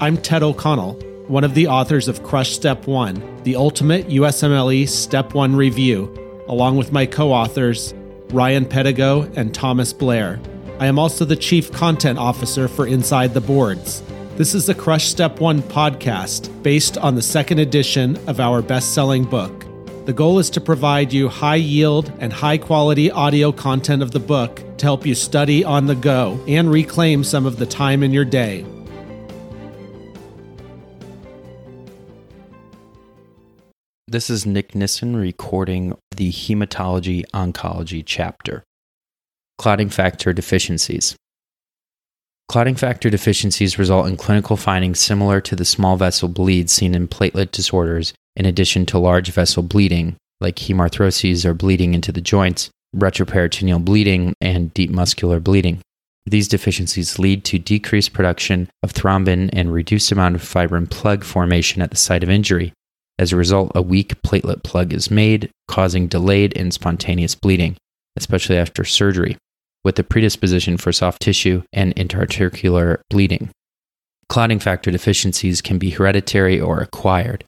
I'm Ted O'Connell, one of the authors of Crush Step 1, the ultimate USMLE Step 1 review, along with my co authors, Ryan Pedigo and Thomas Blair. I am also the Chief Content Officer for Inside the Boards. This is the Crush Step 1 podcast based on the second edition of our best selling book. The goal is to provide you high yield and high quality audio content of the book to help you study on the go and reclaim some of the time in your day. This is Nick Nissen recording the Hematology Oncology chapter. Clotting factor deficiencies. Clotting factor deficiencies result in clinical findings similar to the small vessel bleed seen in platelet disorders, in addition to large vessel bleeding, like hemarthroses or bleeding into the joints, retroperitoneal bleeding, and deep muscular bleeding. These deficiencies lead to decreased production of thrombin and reduced amount of fibrin plug formation at the site of injury, as a result, a weak platelet plug is made, causing delayed and spontaneous bleeding, especially after surgery, with a predisposition for soft tissue and interarticular bleeding. Clotting factor deficiencies can be hereditary or acquired.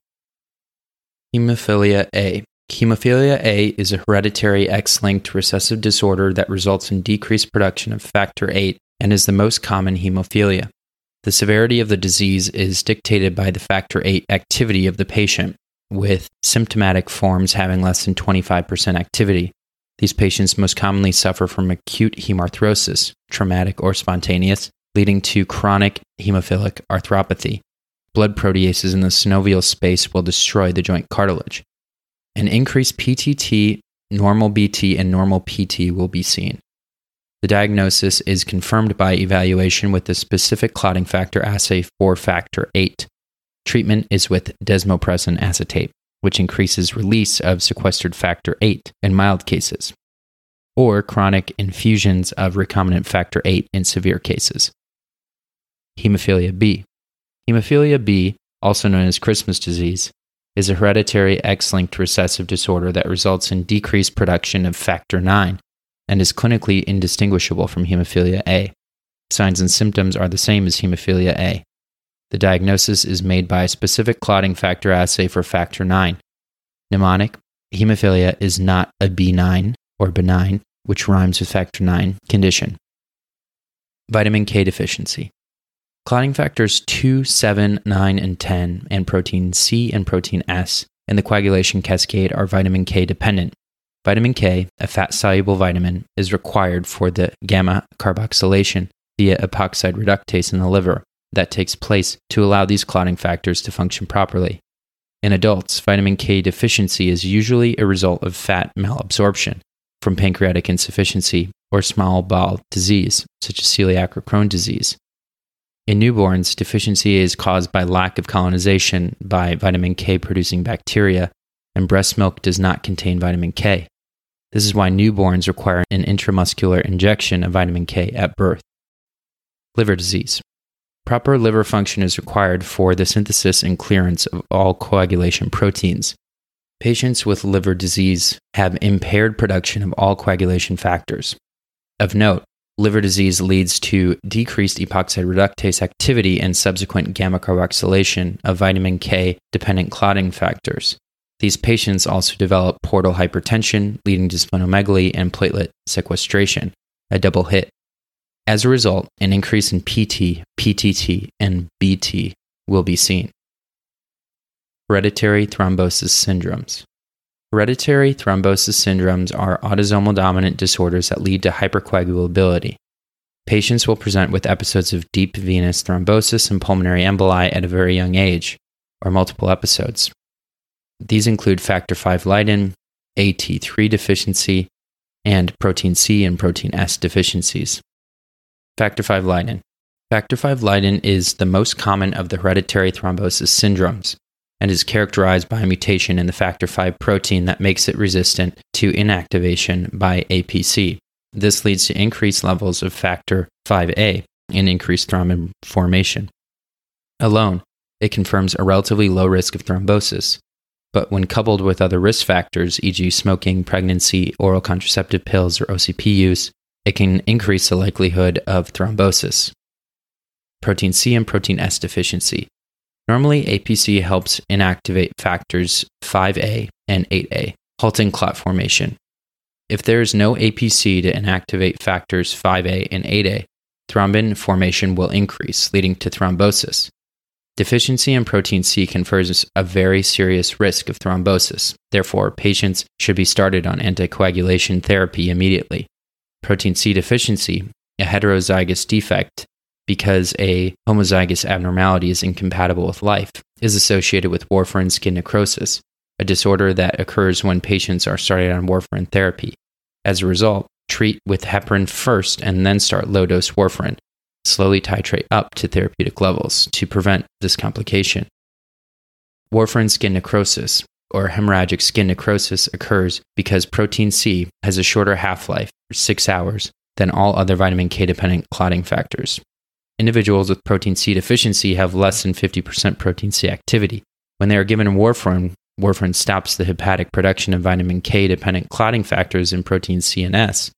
Hemophilia A. Hemophilia A is a hereditary X linked recessive disorder that results in decreased production of factor VIII and is the most common hemophilia. The severity of the disease is dictated by the factor VIII activity of the patient, with symptomatic forms having less than 25% activity. These patients most commonly suffer from acute hemarthrosis, traumatic or spontaneous, leading to chronic hemophilic arthropathy. Blood proteases in the synovial space will destroy the joint cartilage. An increased PTT, normal BT, and normal PT will be seen. The diagnosis is confirmed by evaluation with the specific clotting factor assay for factor VIII. Treatment is with desmopressin acetate, which increases release of sequestered factor VIII in mild cases, or chronic infusions of recombinant factor VIII in severe cases. Hemophilia B. Hemophilia B, also known as Christmas disease, is a hereditary X linked recessive disorder that results in decreased production of factor IX and is clinically indistinguishable from hemophilia A. Signs and symptoms are the same as hemophilia A. The diagnosis is made by a specific clotting factor assay for factor IX. Mnemonic hemophilia is not a benign or benign, which rhymes with factor IX condition. Vitamin K deficiency. Clotting factors 2, 7, 9, and 10, and protein C and protein S in the coagulation cascade are vitamin K dependent, Vitamin K, a fat soluble vitamin, is required for the gamma carboxylation via epoxide reductase in the liver that takes place to allow these clotting factors to function properly. In adults, vitamin K deficiency is usually a result of fat malabsorption from pancreatic insufficiency or small bowel disease, such as celiac or Crohn disease. In newborns, deficiency is caused by lack of colonization by vitamin K producing bacteria, and breast milk does not contain vitamin K. This is why newborns require an intramuscular injection of vitamin K at birth. Liver disease. Proper liver function is required for the synthesis and clearance of all coagulation proteins. Patients with liver disease have impaired production of all coagulation factors. Of note, liver disease leads to decreased epoxide reductase activity and subsequent gamma carboxylation of vitamin K dependent clotting factors. These patients also develop portal hypertension, leading to splenomegaly and platelet sequestration, a double hit. As a result, an increase in PT, PTT, and BT will be seen. Hereditary thrombosis syndromes. Hereditary thrombosis syndromes are autosomal dominant disorders that lead to hypercoagulability. Patients will present with episodes of deep venous thrombosis and pulmonary emboli at a very young age, or multiple episodes, these include factor V Leiden, AT3 deficiency, and protein C and protein S deficiencies. Factor V Leiden. Factor V Leiden is the most common of the hereditary thrombosis syndromes and is characterized by a mutation in the factor V protein that makes it resistant to inactivation by APC. This leads to increased levels of factor Va and increased thrombin formation. Alone, it confirms a relatively low risk of thrombosis, but when coupled with other risk factors, e.g., smoking, pregnancy, oral contraceptive pills, or OCP use, it can increase the likelihood of thrombosis. protein C and protein S deficiency. Normally, APC helps inactivate factors 5A and 8A, halting clot formation. If there is no APC to inactivate factors 5A and 8A, thrombin formation will increase, leading to thrombosis. Deficiency in protein C confers a very serious risk of thrombosis. Therefore, patients should be started on anticoagulation therapy immediately. Protein C deficiency, a heterozygous defect because a homozygous abnormality is incompatible with life, is associated with warfarin skin necrosis, a disorder that occurs when patients are started on warfarin therapy. As a result, treat with heparin first and then start low dose warfarin slowly titrate up to therapeutic levels to prevent this complication. Warfarin skin necrosis, or hemorrhagic skin necrosis, occurs because protein C has a shorter half life, six hours, than all other vitamin K dependent clotting factors. Individuals with protein C deficiency have less than 50% protein C activity. When they are given warfarin, warfarin stops the hepatic production of vitamin K dependent clotting factors in protein C and S,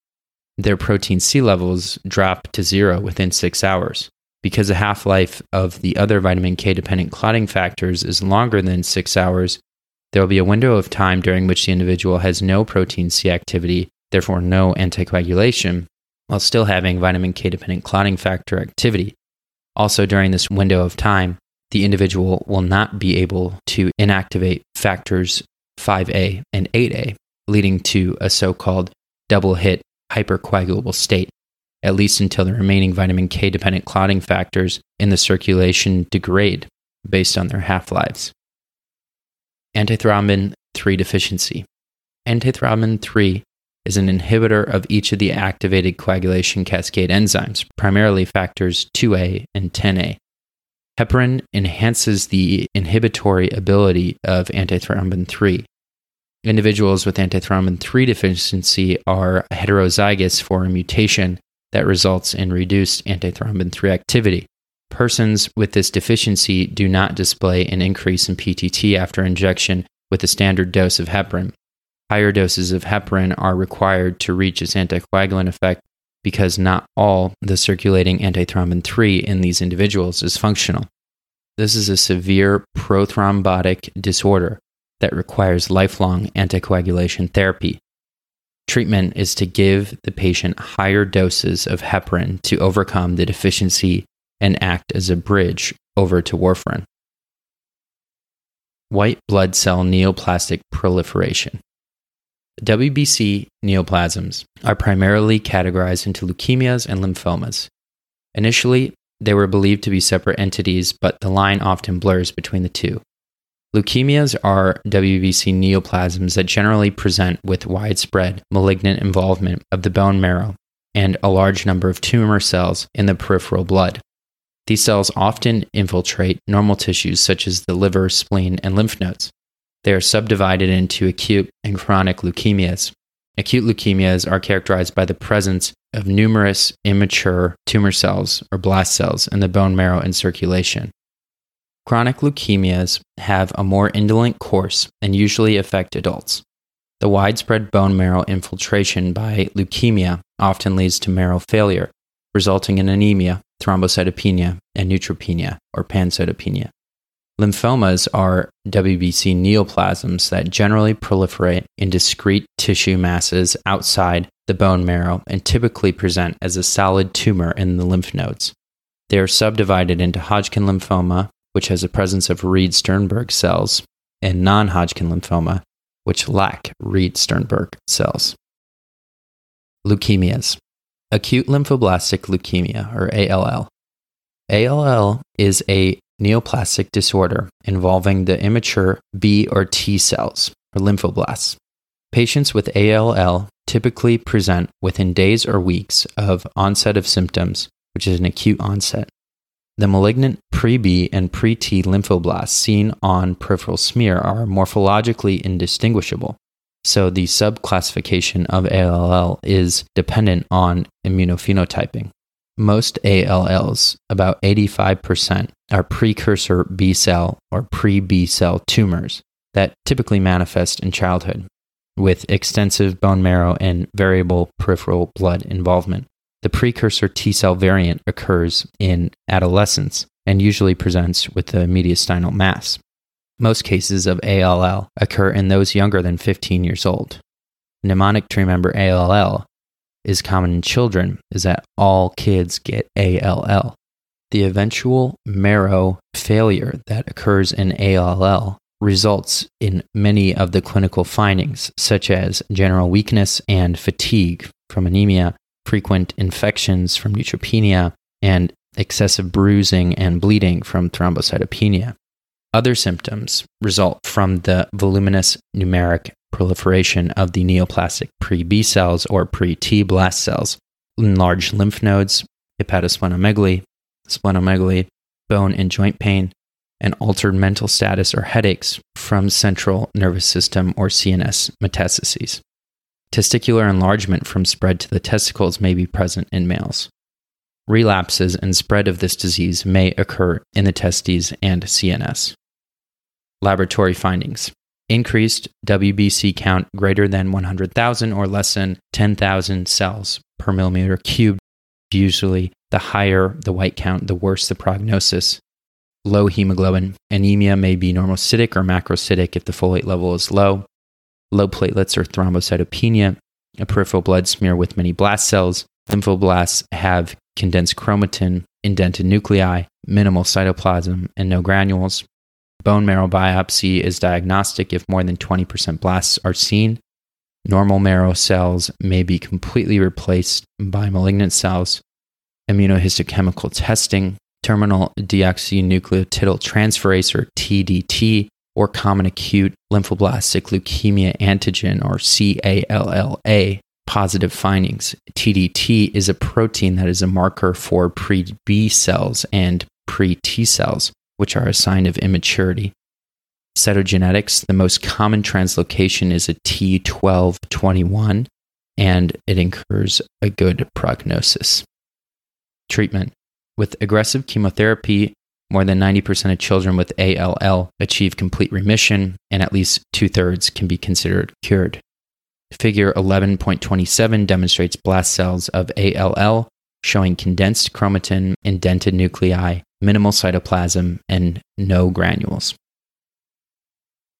their protein C levels drop to zero within six hours. Because the half life of the other vitamin K dependent clotting factors is longer than six hours, there will be a window of time during which the individual has no protein C activity, therefore no anticoagulation, while still having vitamin K dependent clotting factor activity. Also, during this window of time, the individual will not be able to inactivate factors 5A and 8A, leading to a so called double hit hypercoagulable state, at least until the remaining vitamin K dependent clotting factors in the circulation degrade based on their half lives. Antithrombin 3 deficiency. Antithrombin 3 is an inhibitor of each of the activated coagulation cascade enzymes, primarily factors 2A and 10A. Heparin enhances the inhibitory ability of antithrombin 3, Individuals with antithrombin 3 deficiency are heterozygous for a mutation that results in reduced antithrombin 3 activity. Persons with this deficiency do not display an increase in PTT after injection with a standard dose of heparin. Higher doses of heparin are required to reach its anticoagulant effect because not all the circulating antithrombin 3 in these individuals is functional. This is a severe prothrombotic disorder that requires lifelong anticoagulation therapy. Treatment is to give the patient higher doses of heparin to overcome the deficiency and act as a bridge over to warfarin. White blood cell neoplastic proliferation. WBC neoplasms are primarily categorized into leukemias and lymphomas. Initially, they were believed to be separate entities, but the line often blurs between the two. Leukemias are WBC neoplasms that generally present with widespread malignant involvement of the bone marrow and a large number of tumor cells in the peripheral blood. These cells often infiltrate normal tissues such as the liver, spleen, and lymph nodes. They are subdivided into acute and chronic leukemias. Acute leukemias are characterized by the presence of numerous immature tumor cells or blast cells in the bone marrow and circulation. Chronic leukemias have a more indolent course and usually affect adults. The widespread bone marrow infiltration by leukemia often leads to marrow failure, resulting in anemia, thrombocytopenia, and neutropenia or pancytopenia. Lymphomas are WBC neoplasms that generally proliferate in discrete tissue masses outside the bone marrow and typically present as a solid tumor in the lymph nodes. They are subdivided into Hodgkin lymphoma, which has a presence of Reed Sternberg cells, and non Hodgkin lymphoma, which lack Reed Sternberg cells. Leukemias. Acute lymphoblastic leukemia, or ALL. ALL is a neoplastic disorder involving the immature B or T cells, or lymphoblasts. Patients with ALL typically present within days or weeks of onset of symptoms, which is an acute onset. The malignant pre-B and pre-T lymphoblasts seen on peripheral smear are morphologically indistinguishable. So the subclassification of ALL is dependent on immunophenotyping. Most ALLs, about 85%, are precursor B cell or pre B cell tumors that typically manifest in childhood with extensive bone marrow and variable peripheral blood involvement. The precursor T cell variant occurs in adolescence and usually presents with a mediastinal mass. Most cases of ALL occur in those younger than 15 years old. Mnemonic to remember ALL is common in children is that all kids get ALL. The eventual marrow failure that occurs in ALL results in many of the clinical findings, such as general weakness and fatigue from anemia, frequent infections from neutropenia, and excessive bruising and bleeding from thrombocytopenia. Other symptoms result from the voluminous numeric proliferation of the neoplastic pre B cells or pre T blast cells, enlarged lymph nodes, hepatosplenomegaly, splenomegaly, bone and joint pain, and altered mental status or headaches from central nervous system or CNS metastases. Testicular enlargement from spread to the testicles may be present in males. Relapses and spread of this disease may occur in the testes and CNS. Laboratory findings increased WBC count greater than 100,000 or less than 10,000 cells per millimeter cubed. Usually, the higher the white count, the worse the prognosis. Low hemoglobin. Anemia may be normocytic or macrocytic if the folate level is low. Low platelets or thrombocytopenia. A peripheral blood smear with many blast cells. Lymphoblasts have condensed chromatin, indented nuclei, minimal cytoplasm, and no granules. Bone marrow biopsy is diagnostic if more than 20% blasts are seen. Normal marrow cells may be completely replaced by malignant cells. Immunohistochemical testing, terminal deoxynucleotide transferase or TDT, or common acute lymphoblastic leukemia antigen or CALLA positive findings. TDT is a protein that is a marker for pre B cells and pre T cells which are a sign of immaturity. Cytogenetics, the most common translocation is a T1221, and it incurs a good prognosis. Treatment With aggressive chemotherapy, more than 90% of children with ALL achieve complete remission, and at least two thirds can be considered cured. Figure 11.27 demonstrates blast cells of ALL showing condensed chromatin, indented nuclei, minimal cytoplasm, and no granules.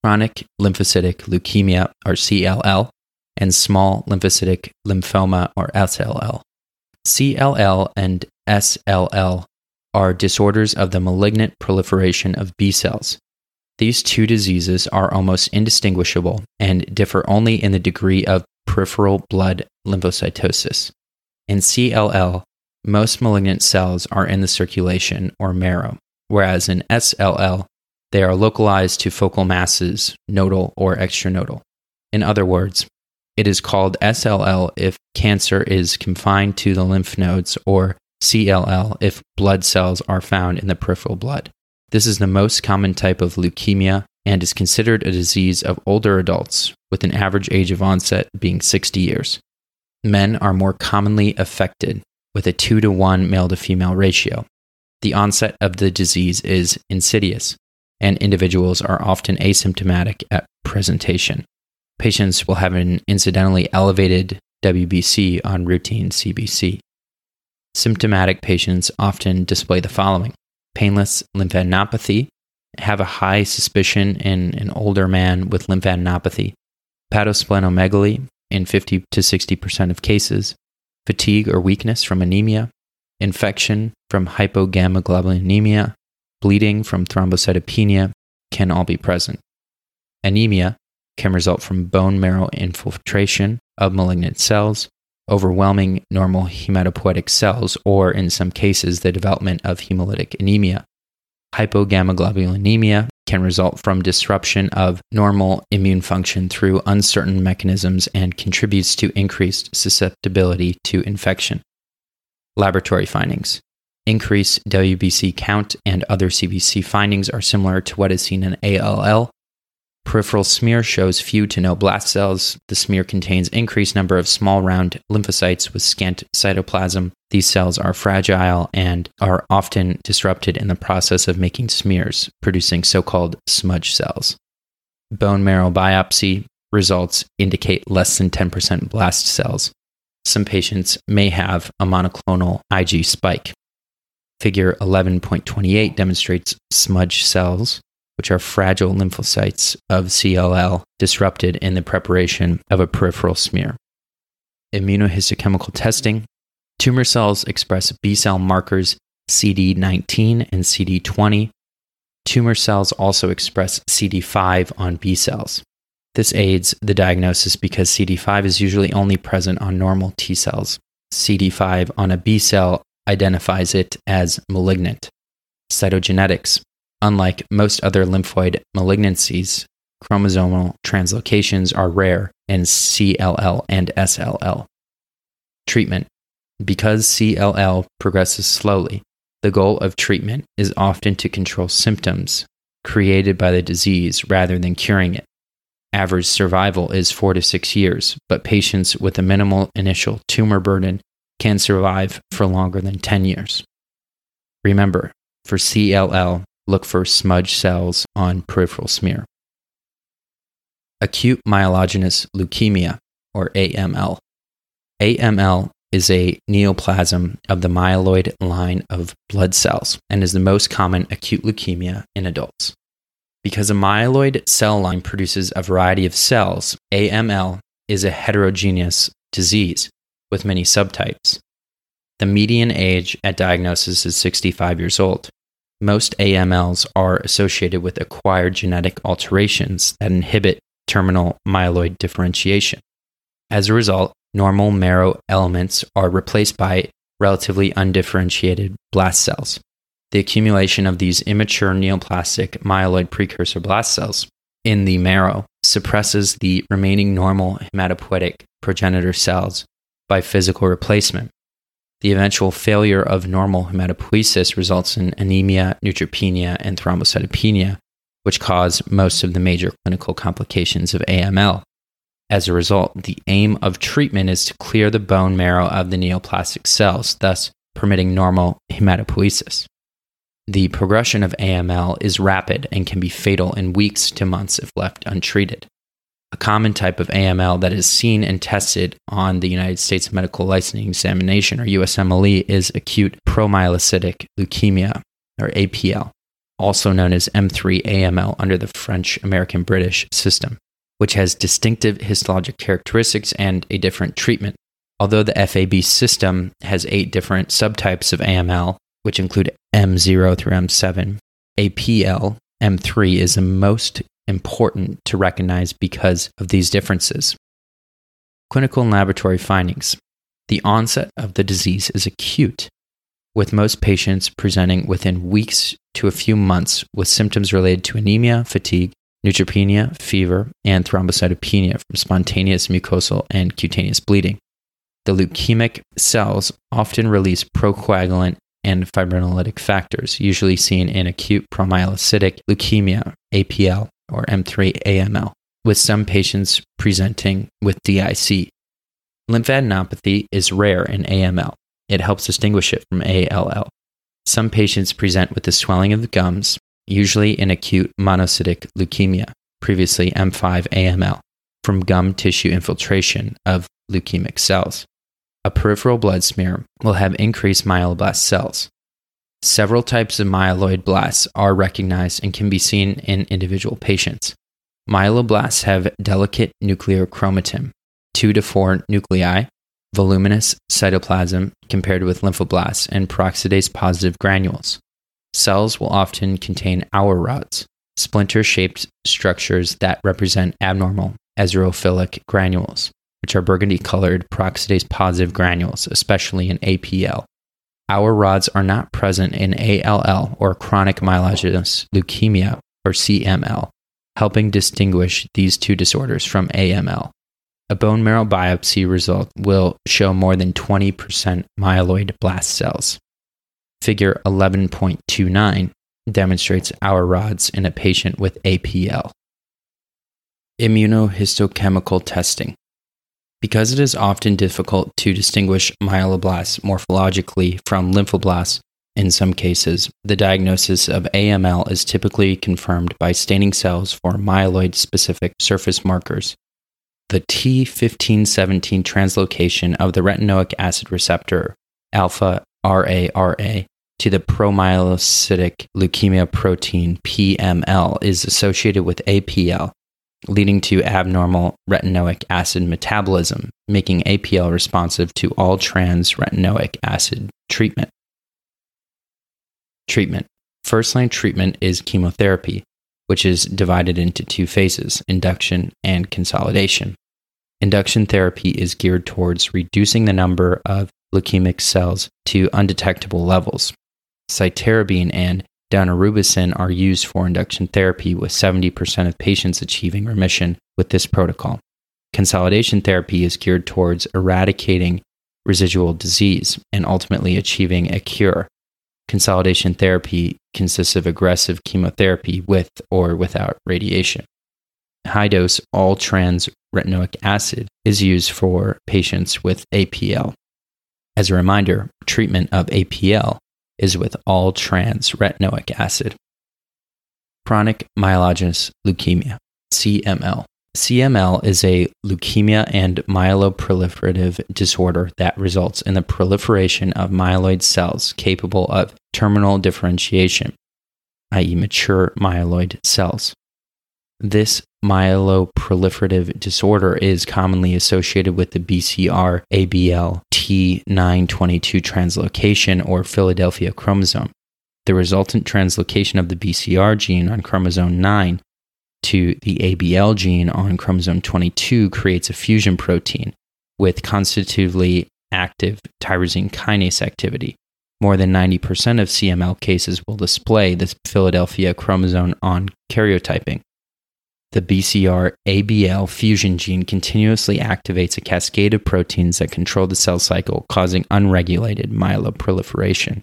Chronic lymphocytic leukemia, or CLL, and small lymphocytic lymphoma, or SLL. CLL and SLL are disorders of the malignant proliferation of B cells. These two diseases are almost indistinguishable and differ only in the degree of peripheral blood lymphocytosis. In CLL, most malignant cells are in the circulation or marrow, whereas in SLL, they are localized to focal masses, nodal or extranodal. In other words, it is called SLL if cancer is confined to the lymph nodes, or CLL if blood cells are found in the peripheral blood. This is the most common type of leukemia and is considered a disease of older adults, with an average age of onset being 60 years. Men are more commonly affected with a 2 to 1 male to female ratio. The onset of the disease is insidious, and individuals are often asymptomatic at presentation. Patients will have an incidentally elevated WBC on routine CBC. Symptomatic patients often display the following. Painless lymphadenopathy, have a high suspicion in an older man with lymphadenopathy, hepatosplenomegaly in 50 to 60% of cases, fatigue or weakness from anemia, infection from hypogammaglobulinemia, bleeding from thrombocytopenia can all be present. Anemia can result from bone marrow infiltration of malignant cells, overwhelming normal hematopoietic cells, or in some cases, the development of hemolytic anemia. Hypogammaglobulinemia can result from disruption of normal immune function through uncertain mechanisms and contributes to increased susceptibility to infection. Laboratory findings increased WBC count and other CBC findings are similar to what is seen in ALL, Peripheral smear shows few to no blast cells. The smear contains increased number of small round lymphocytes with scant cytoplasm. These cells are fragile and are often disrupted in the process of making smears, producing so-called smudge cells. Bone marrow biopsy results indicate less than 10% blast cells. some patients may have a monoclonal Ig spike. Figure 11.28 demonstrates smudge cells, which are fragile lymphocytes of CLL disrupted in the preparation of a peripheral smear. Immunohistochemical testing. Tumor cells express B cell markers CD19 and CD20. Tumor cells also express CD5 on B cells. This aids the diagnosis because CD5 is usually only present on normal T cells. CD5 on a B cell identifies it as malignant. Cytogenetics. Unlike most other lymphoid malignancies, chromosomal translocations are rare in CLL and SLL. Treatment. Because CLL progresses slowly, the goal of treatment is often to control symptoms created by the disease rather than curing it. Average survival is four to six years, but patients with a minimal initial tumor burden can survive for longer than 10 years. Remember, for CLL, look for smudge cells on peripheral smear. Acute myelogenous leukemia, or AML. AML is a neoplasm of the myeloid line of blood cells and is the most common acute leukemia in adults. Because a myeloid cell line produces a variety of cells, AML is a heterogeneous disease with many subtypes. The median age at diagnosis is 65 years old. Most AMLs are associated with acquired genetic alterations that inhibit terminal myeloid differentiation. As a result, normal marrow elements are replaced by relatively undifferentiated blast cells. The accumulation of these immature neoplastic myeloid precursor blast cells in the marrow suppresses the remaining normal hematopoietic progenitor cells by physical replacement. The eventual failure of normal hematopoiesis results in anemia, neutropenia, and thrombocytopenia, which cause most of the major clinical complications of AML. As a result, the aim of treatment is to clear the bone marrow of the neoplastic cells, thus permitting normal hematopoiesis. The progression of AML is rapid and can be fatal in weeks to months if left untreated. A common type of AML that is seen and tested on the United States Medical Licensing Examination, or USMLE, is acute promyelocytic leukemia, or APL, also known as M3 AML under the French American British system which has distinctive histologic characteristics and a different treatment. Although the FAB system has eight different subtypes of AML, which include M0 through M7, APL M3 is the most important to recognize because of these differences. Clinical and laboratory findings. The onset of the disease is acute, with most patients presenting within weeks to a few months with symptoms related to anemia, fatigue, neutropenia, fever, and thrombocytopenia from spontaneous mucosal and cutaneous bleeding. The leukemic cells often release procoagulant and fibrinolytic factors, usually seen in acute promyelocytic leukemia, APL, or M3 AML, with some patients presenting with DIC. Lymphadenopathy is rare in AML. It helps distinguish it from ALL. Some patients present with the swelling of the gums, usually in acute monocytic leukemia, previously M5 AML, from gum tissue infiltration of leukemic cells. A peripheral blood smear will have increased myeloblast cells. Several types of myeloid blasts are recognized and can be seen in individual patients. Myeloblasts have delicate nuclear chromatin, 2 to 4 nuclei, voluminous cytoplasm compared with lymphoblasts, and peroxidase positive granules. Cells will often contain Auer rods, splinter shaped structures that represent abnormal eosinophilic granules, which are burgundy colored peroxidase positive granules, especially in APL. Auer rods are not present in ALL or chronic myelogenous leukemia or CML, helping distinguish these two disorders from AML. A bone marrow biopsy result will show more than 20% myeloid blast cells. Figure 11.29 demonstrates Auer rods in a patient with APL. Immunohistochemical testing. Because it is often difficult to distinguish myeloblasts morphologically from lymphoblasts in some cases, the diagnosis of AML is typically confirmed by staining cells for myeloid specific surface markers. the T1517 translocation of the retinoic acid receptor alpha RARA to the promyelocytic leukemia protein PML is associated with APL, leading to abnormal retinoic acid metabolism, making APL responsive to all trans retinoic acid treatment. Treatment First line treatment is chemotherapy, which is divided into two phases induction and consolidation. Induction therapy is geared towards reducing the number of leukemic cells to undetectable levels. Cytarabine and daunorubicin are used for induction therapy, with 70% of patients achieving remission with this protocol. Consolidation therapy is geared towards eradicating residual disease and ultimately achieving a cure. Consolidation therapy consists of aggressive chemotherapy with or without radiation. High dose all trans retinoic acid is used for patients with APL. As a reminder, treatment of APL is with all trans retinoic acid. Chronic myelogenous leukemia, CML. CML is a leukemia and myeloproliferative disorder that results in the proliferation of myeloid cells capable of terminal differentiation, i.e., mature myeloid cells. This myeloproliferative disorder is commonly associated with the BCR ABL T922 translocation or Philadelphia chromosome. The resultant translocation of the BCR gene on chromosome 9 to the ABL gene on chromosome 22 creates a fusion protein with constitutively active tyrosine kinase activity. More than 90% of CML cases will display this Philadelphia chromosome on karyotyping. The BCR ABL fusion gene continuously activates a cascade of proteins that control the cell cycle, causing unregulated myeloproliferation.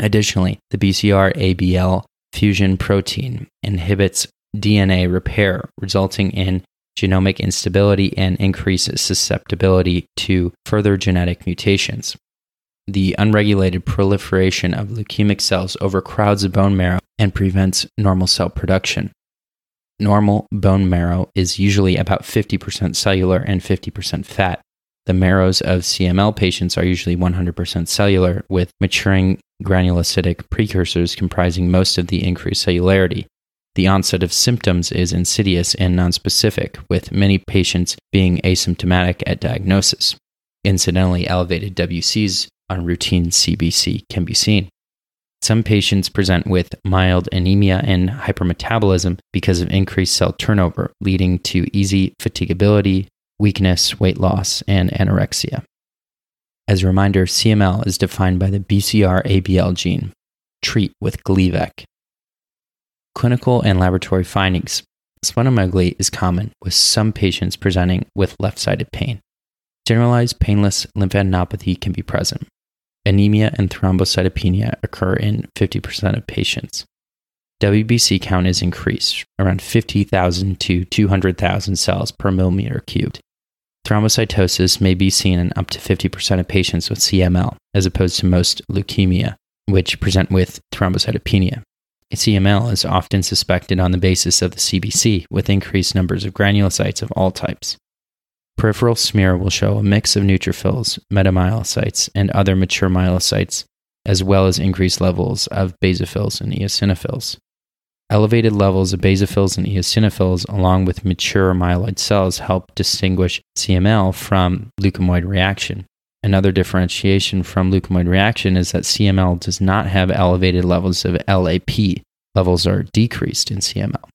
Additionally, the BCR ABL fusion protein inhibits DNA repair, resulting in genomic instability and increased susceptibility to further genetic mutations. The unregulated proliferation of leukemic cells overcrowds the bone marrow and prevents normal cell production. Normal bone marrow is usually about 50% cellular and 50% fat. The marrows of CML patients are usually 100% cellular, with maturing granulocytic precursors comprising most of the increased cellularity. The onset of symptoms is insidious and nonspecific, with many patients being asymptomatic at diagnosis. Incidentally, elevated WCs on routine CBC can be seen. Some patients present with mild anemia and hypermetabolism because of increased cell turnover, leading to easy fatigability, weakness, weight loss, and anorexia. As a reminder, CML is defined by the BCR ABL gene. Treat with Gleevec. Clinical and laboratory findings. Splenomegaly is common, with some patients presenting with left sided pain. Generalized painless lymphadenopathy can be present anemia and thrombocytopenia occur in 50% of patients. WBC count is increased, around 50,000 to 200,000 cells per millimeter cubed. Thrombocytosis may be seen in up to 50% of patients with CML, as opposed to most leukemia, which present with thrombocytopenia. CML is often suspected on the basis of the CBC, with increased numbers of granulocytes of all types. Peripheral smear will show a mix of neutrophils, metamyelocytes, and other mature myelocytes, as well as increased levels of basophils and eosinophils. Elevated levels of basophils and eosinophils, along with mature myeloid cells, help distinguish CML from leukemoid reaction. Another differentiation from leukemoid reaction is that CML does not have elevated levels of LAP. Levels are decreased in CML.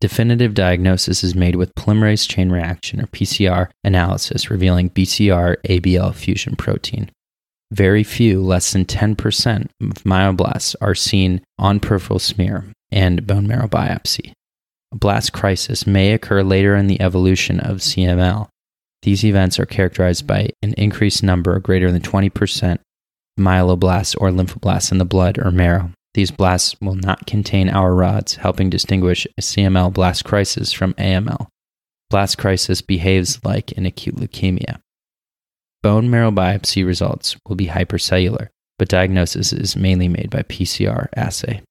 Definitive diagnosis is made with polymerase chain reaction or PCR analysis revealing BCR ABL fusion protein. Very few, less than 10% of myoblasts are seen on peripheral smear and bone marrow biopsy. A blast crisis may occur later in the evolution of CML. These events are characterized by an increased number greater than 20% myeloblasts or lymphoblasts in the blood or marrow, these blasts will not contain Auer rods, helping distinguish a CML blast crisis from AML. Blast crisis behaves like an acute leukemia. Bone marrow biopsy results will be hypercellular, but diagnosis is mainly made by PCR assay.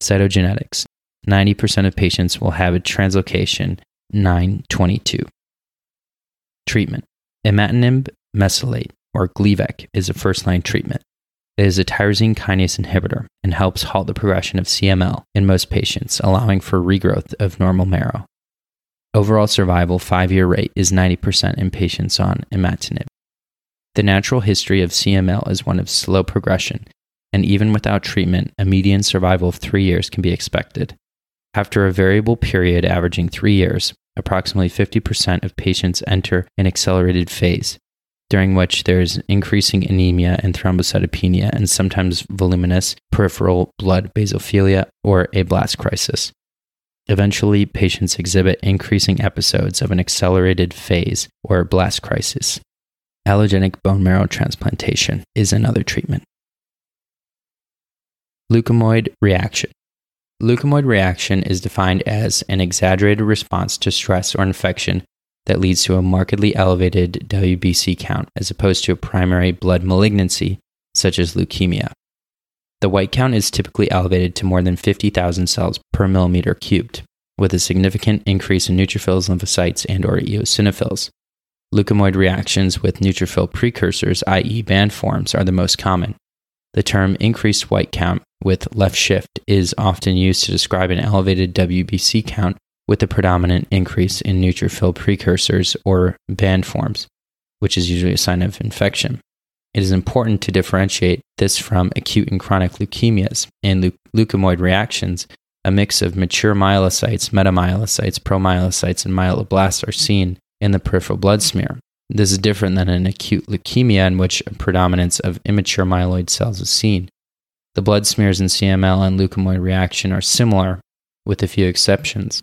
Cytogenetics 90% of patients will have a translocation 922. Treatment Imatinib mesylate, or Gleevec, is a first line treatment. It is a tyrosine kinase inhibitor and helps halt the progression of CML in most patients, allowing for regrowth of normal marrow. Overall survival five year rate is 90% in patients on imatinib. The natural history of CML is one of slow progression, and even without treatment, a median survival of three years can be expected. After a variable period averaging three years, approximately 50% of patients enter an accelerated phase, during which there is increasing anemia and thrombocytopenia and sometimes voluminous peripheral blood basophilia or a blast crisis. Eventually, patients exhibit increasing episodes of an accelerated phase or blast crisis. Allogenic bone marrow transplantation is another treatment. Leukemoid reaction. Leukemoid reaction is defined as an exaggerated response to stress or infection that leads to a markedly elevated WBC count as opposed to a primary blood malignancy such as leukemia. The white count is typically elevated to more than 50,000 cells per millimeter cubed, with a significant increase in neutrophils, lymphocytes, and or eosinophils. Leukemoid reactions with neutrophil precursors, i.e. band forms, are the most common. The term increased white count with left shift is often used to describe an elevated WBC count with a predominant increase in neutrophil precursors or band forms, which is usually a sign of infection. It is important to differentiate this from acute and chronic leukemias and leu- leukemoid reactions. A mix of mature myelocytes, metamyelocytes, promyelocytes, and myeloblasts are seen in the peripheral blood smear. This is different than an acute leukemia in which a predominance of immature myeloid cells is seen. The blood smears in CML and leukemoid reaction are similar, with a few exceptions.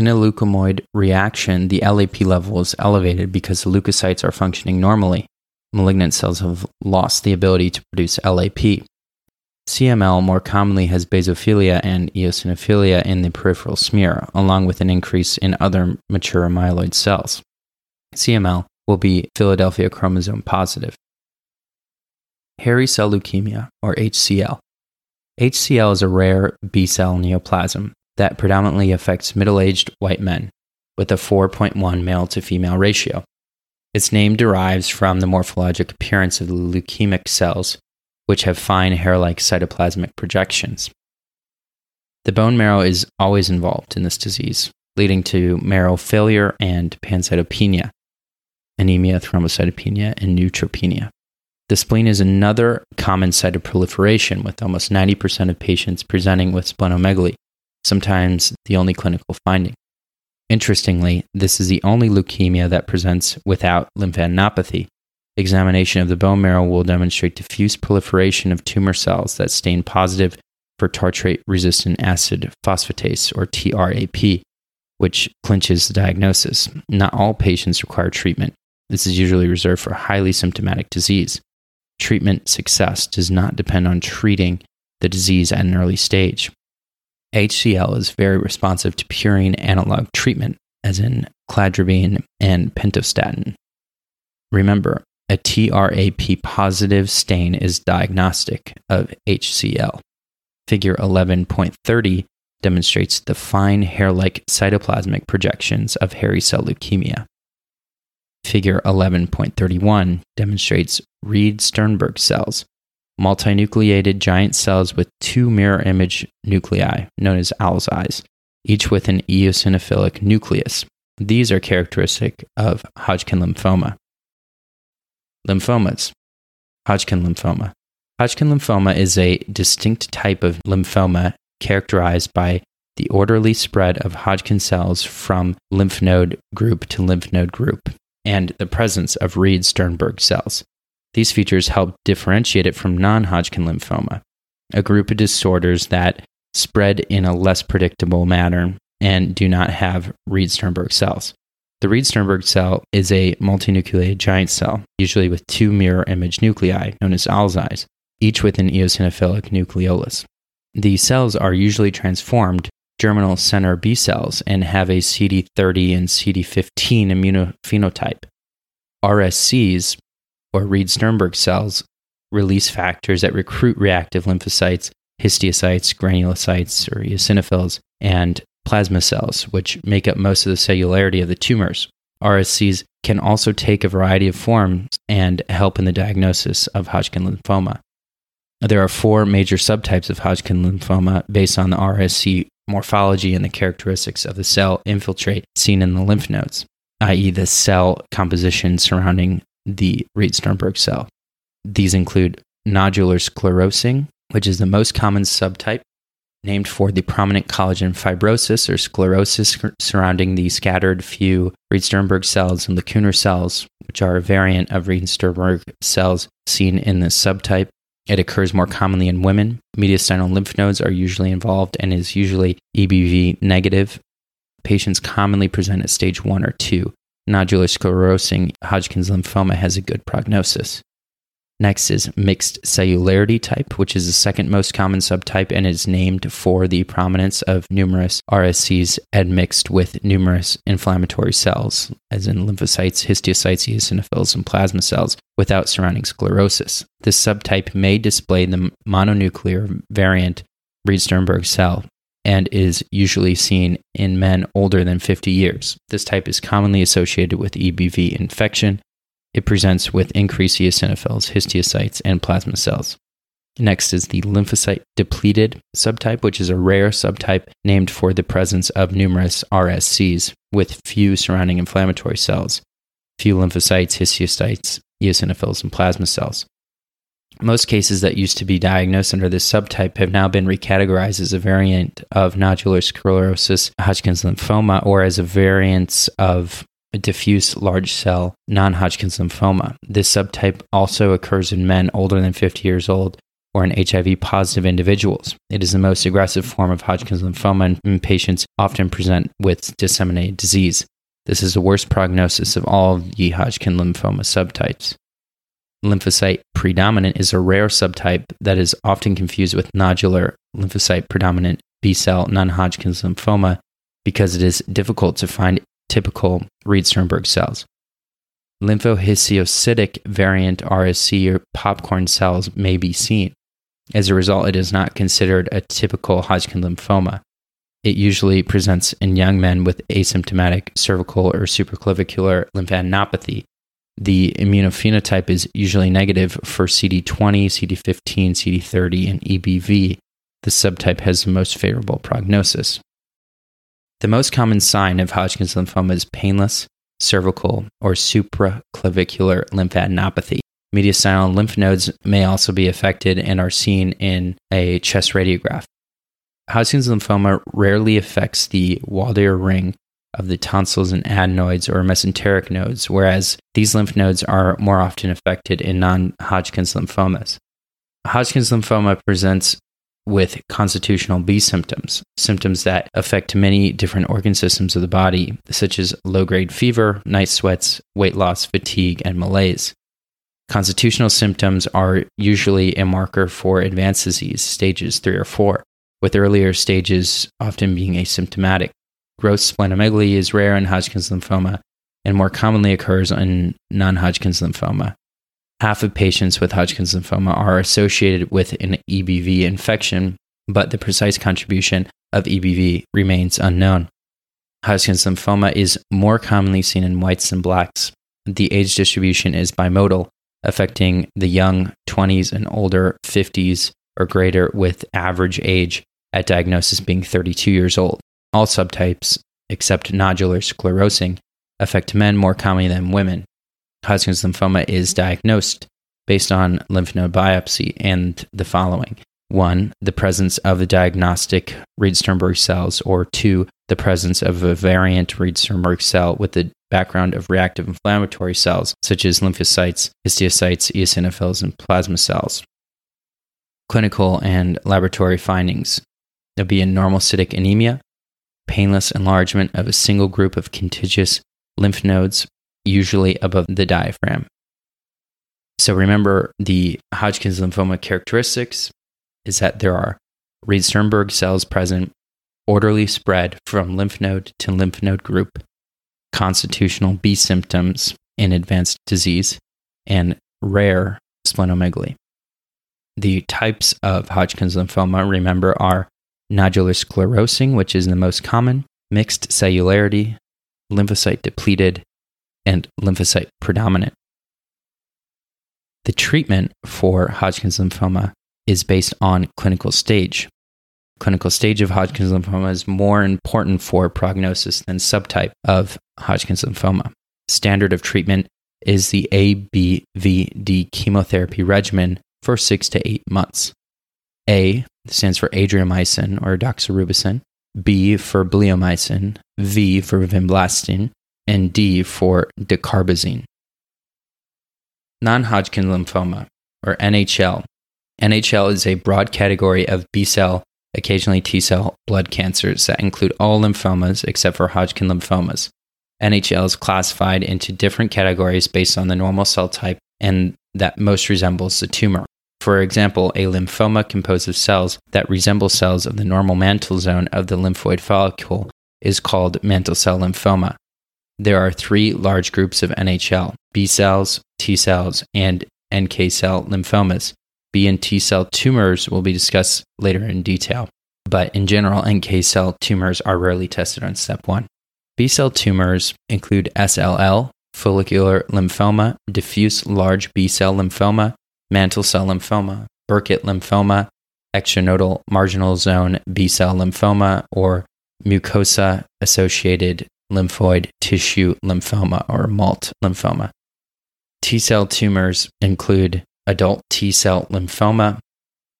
In a leukemoid reaction, the LAP level is elevated because the leukocytes are functioning normally. Malignant cells have lost the ability to produce LAP. CML more commonly has basophilia and eosinophilia in the peripheral smear, along with an increase in other mature myeloid cells. CML will be Philadelphia chromosome positive. Hairy cell leukemia, or HCL. HCL is a rare B cell neoplasm that predominantly affects middle aged white men with a 4.1 male to female ratio. Its name derives from the morphologic appearance of the leukemic cells, which have fine hair like cytoplasmic projections. The bone marrow is always involved in this disease, leading to marrow failure and pancytopenia, anemia, thrombocytopenia, and neutropenia. The spleen is another common site of proliferation, with almost 90% of patients presenting with splenomegaly, sometimes the only clinical finding. Interestingly, this is the only leukemia that presents without lymphadenopathy. Examination of the bone marrow will demonstrate diffuse proliferation of tumor cells that stain positive for tartrate resistant acid phosphatase, or TRAP, which clinches the diagnosis. Not all patients require treatment. This is usually reserved for highly symptomatic disease. Treatment success does not depend on treating the disease at an early stage. HCL is very responsive to purine analog treatment, as in cladribine and pentostatin. Remember, a TRAP positive stain is diagnostic of HCL. Figure 11.30 demonstrates the fine hair like cytoplasmic projections of hairy cell leukemia. Figure 11.31 demonstrates Reed Sternberg cells, multinucleated giant cells with two mirror image nuclei, known as owl's eyes, each with an eosinophilic nucleus. These are characteristic of Hodgkin lymphoma. Lymphomas. Hodgkin lymphoma. Hodgkin lymphoma is a distinct type of lymphoma characterized by the orderly spread of Hodgkin cells from lymph node group to lymph node group and the presence of Reed Sternberg cells. These features help differentiate it from non Hodgkin lymphoma, a group of disorders that spread in a less predictable manner and do not have Reed Sternberg cells. The Reed Sternberg cell is a multinucleated giant cell, usually with two mirror image nuclei, known as eyes, each with an eosinophilic nucleolus. These cells are usually transformed germinal center B cells and have a CD30 and CD15 immunophenotype. RSCs or Reed Sternberg cells release factors that recruit reactive lymphocytes, histiocytes, granulocytes, or eosinophils, and plasma cells, which make up most of the cellularity of the tumors. RSCs can also take a variety of forms and help in the diagnosis of Hodgkin lymphoma. There are four major subtypes of Hodgkin lymphoma based on the RSC morphology and the characteristics of the cell infiltrate seen in the lymph nodes, i.e., the cell composition surrounding the Reed Sternberg cell. These include nodular sclerosing, which is the most common subtype, named for the prominent collagen fibrosis or sclerosis surrounding the scattered few Reed Sternberg cells and lacunar cells, which are a variant of Reed Sternberg cells seen in this subtype. It occurs more commonly in women. Mediastinal lymph nodes are usually involved and is usually EBV negative. Patients commonly present at stage one or two. Nodular sclerosing Hodgkin's lymphoma has a good prognosis. Next is mixed cellularity type, which is the second most common subtype and is named for the prominence of numerous RSCs admixed with numerous inflammatory cells, as in lymphocytes, histiocytes, eosinophils, and plasma cells, without surrounding sclerosis. This subtype may display the mononuclear variant Reed Sternberg cell and is usually seen in men older than 50 years. This type is commonly associated with EBV infection it presents with increased eosinophils, histiocytes, and plasma cells. Next is the lymphocyte depleted subtype, which is a rare subtype named for the presence of numerous RSCs with few surrounding inflammatory cells, few lymphocytes, histiocytes, eosinophils, and plasma cells. Most cases that used to be diagnosed under this subtype have now been recategorized as a variant of nodular sclerosis, Hodgkin's lymphoma, or as a variant of diffuse large cell non Hodgkin's lymphoma. This subtype also occurs in men older than 50 years old or in HIV positive individuals. It is the most aggressive form of Hodgkin's lymphoma, and patients often present with disseminated disease. This is the worst prognosis of all the Hodgkin lymphoma subtypes. Lymphocyte predominant is a rare subtype that is often confused with nodular lymphocyte predominant B cell non Hodgkin's lymphoma because it is difficult to find typical Reed Sternberg cells. Lymphohistiocytic variant RSC or popcorn cells may be seen. As a result, it is not considered a typical Hodgkin lymphoma. It usually presents in young men with asymptomatic cervical or supraclavicular lymphadenopathy. The immunophenotype is usually negative for CD20, CD15, CD30, and EBV. The subtype has the most favorable prognosis. The most common sign of Hodgkin's lymphoma is painless cervical or supraclavicular lymphadenopathy. Mediastinal lymph nodes may also be affected and are seen in a chest radiograph. Hodgkin's lymphoma rarely affects the Waldeyer ring of the tonsils and adenoids or mesenteric nodes, whereas these lymph nodes are more often affected in non Hodgkin's lymphomas. Hodgkin's lymphoma presents with constitutional B symptoms, symptoms that affect many different organ systems of the body, such as low grade fever, night sweats, weight loss, fatigue, and malaise. Constitutional symptoms are usually a marker for advanced disease, stages three or four, with earlier stages often being asymptomatic. Gross splenomegaly is rare in Hodgkin's lymphoma and more commonly occurs in non Hodgkin's lymphoma half of patients with Hodgkin's lymphoma are associated with an EBV infection, but the precise contribution of EBV remains unknown. Hodgkin's lymphoma is more commonly seen in whites and blacks. The age distribution is bimodal, affecting the young 20s and older 50s or greater, with average age at diagnosis being 32 years old. All subtypes, except nodular sclerosing, affect men more commonly than women. Hodgkin's lymphoma is diagnosed based on lymph node biopsy and the following one, the presence of the diagnostic Reed Sternberg cells, or two, the presence of a variant Reed Sternberg cell with the background of reactive inflammatory cells, such as lymphocytes, histiocytes, eosinophils, and plasma cells. Clinical and laboratory findings there'll be a normocytic anemia, painless enlargement of a single group of contiguous lymph nodes usually above the diaphragm. So remember the Hodgkin's lymphoma characteristics is that there are Reed Sternberg cells present, orderly spread from lymph node to lymph node group, constitutional B symptoms in advanced disease, and rare splenomegaly. The types of Hodgkin's lymphoma, remember, are nodular sclerosing, which is the most common, mixed cellularity, lymphocyte depleted, and lymphocyte predominant. The treatment for Hodgkin's lymphoma is based on clinical stage. Clinical stage of Hodgkin's lymphoma is more important for prognosis than subtype of Hodgkin's lymphoma. Standard of treatment is the ABVD chemotherapy regimen for six to eight months. A stands for adriamycin or doxorubicin, B for bleomycin, V for vinblastine, and D for dacarbazine. Non Hodgkin lymphoma, or NHL. NHL is a broad category of B cell, occasionally T cell blood cancers that include all lymphomas except for Hodgkin lymphomas. NHL is classified into different categories based on the normal cell type and that most resembles the tumor. For example, a lymphoma composed of cells that resemble cells of the normal mantle zone of the lymphoid follicle is called mantle cell lymphoma. There are three large groups of NHL B cells, T cells, and NK cell lymphomas. B and T cell tumors will be discussed later in detail, but in general, NK cell tumors are rarely tested on step one. B cell tumors include SLL, follicular lymphoma, diffuse large B cell lymphoma, mantle cell lymphoma, Burkitt lymphoma, extranodal marginal zone B cell lymphoma, or mucosa associated lymphoid tissue lymphoma or MALT lymphoma. T cell tumors include adult T cell lymphoma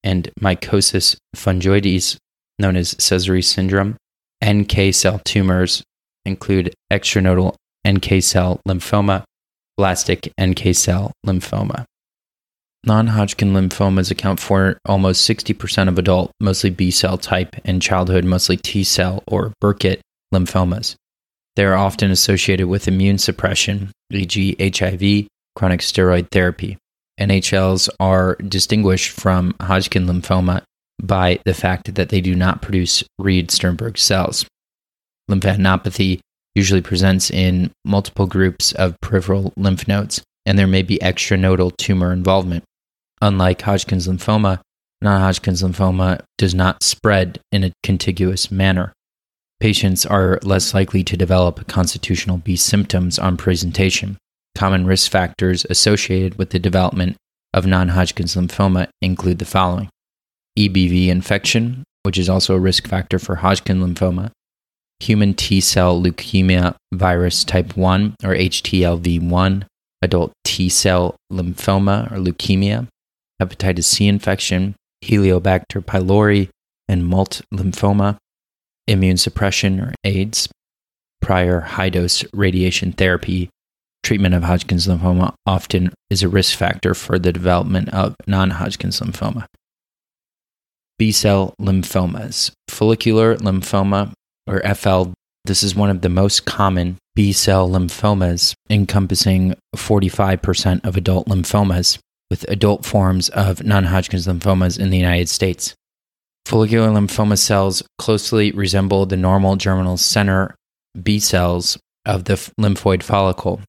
and mycosis fungoides, known as Sézary syndrome. NK cell tumors include extranodal NK cell lymphoma, blastic NK cell lymphoma. Non Hodgkin lymphomas account for almost 60% of adult, mostly B cell type, and childhood, mostly T cell or Burkitt lymphomas. They are often associated with immune suppression, e.g., HIV, chronic steroid therapy. NHLs are distinguished from Hodgkin lymphoma by the fact that they do not produce Reed Sternberg cells. Lymphadenopathy usually presents in multiple groups of peripheral lymph nodes, and there may be extranodal tumor involvement. Unlike Hodgkin's lymphoma, non Hodgkin's lymphoma does not spread in a contiguous manner. Patients are less likely to develop constitutional B symptoms on presentation. Common risk factors associated with the development of non Hodgkin's lymphoma include the following EBV infection, which is also a risk factor for Hodgkin lymphoma, human T cell leukemia virus type 1 or HTLV1, adult T cell lymphoma or leukemia, hepatitis C infection, Helicobacter pylori, and MALT lymphoma, immune suppression or AIDS, prior high dose radiation therapy, treatment of Hodgkin's lymphoma often is a risk factor for the development of non Hodgkin's lymphoma. B cell lymphomas, follicular lymphoma or FL. This is one of the most common B cell lymphomas, encompassing 45% of adult lymphomas with adult forms of non Hodgkin's lymphomas in the United States. Follicular lymphoma cells closely resemble the normal germinal center B cells of the lymphoid follicle.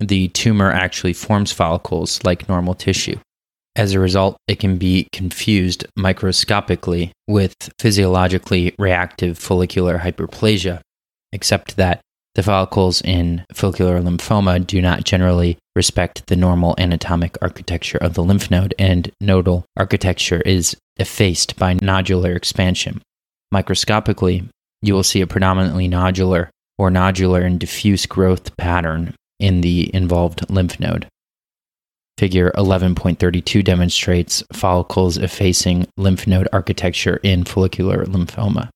The tumor actually forms follicles like normal tissue. As a result, it can be confused microscopically with physiologically reactive follicular hyperplasia, except that the follicles in follicular lymphoma do not generally respect the normal anatomic architecture of the lymph node, and nodal architecture is effaced by nodular expansion. Microscopically, you will see a predominantly nodular or nodular and diffuse growth pattern in the involved lymph node. Figure 11.32 demonstrates follicles effacing lymph node architecture in follicular lymphoma.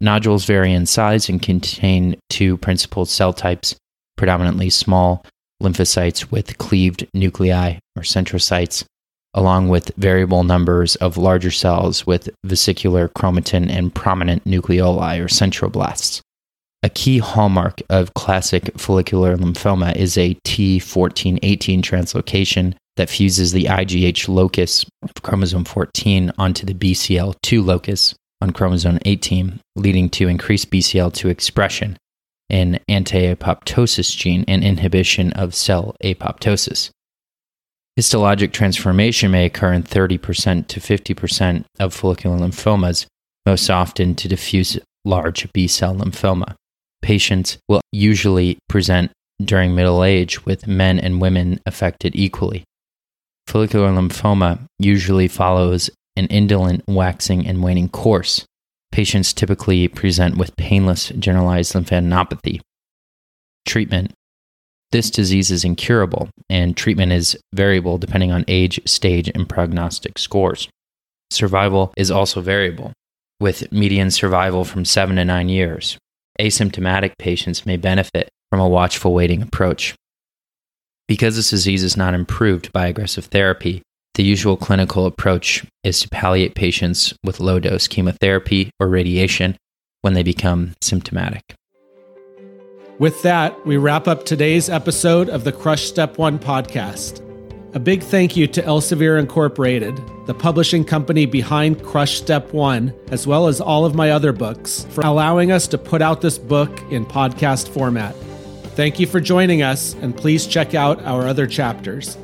Nodules vary in size and contain two principal cell types, predominantly small lymphocytes with cleaved nuclei or centrocytes, along with variable numbers of larger cells with vesicular chromatin and prominent nucleoli or centroblasts. A key hallmark of classic follicular lymphoma is a T1418 translocation that fuses the IGH locus of chromosome 14 onto the BCL2 locus on chromosome 18, leading to increased BCL2 expression, an anti apoptosis gene, and inhibition of cell apoptosis. Histologic transformation may occur in 30% to 50% of follicular lymphomas, most often to diffuse large B cell lymphoma. Patients will usually present during middle age, with men and women affected equally. Follicular lymphoma usually follows an indolent waxing and waning course. Patients typically present with painless generalized lymphadenopathy. Treatment This disease is incurable, and treatment is variable depending on age, stage, and prognostic scores. Survival is also variable, with median survival from seven to nine years. Asymptomatic patients may benefit from a watchful waiting approach. Because this disease is not improved by aggressive therapy, the usual clinical approach is to palliate patients with low dose chemotherapy or radiation when they become symptomatic. With that, we wrap up today's episode of the Crush Step 1 podcast. A big thank you to Elsevier Incorporated, the publishing company behind Crush Step 1, as well as all of my other books, for allowing us to put out this book in podcast format. Thank you for joining us, and please check out our other chapters.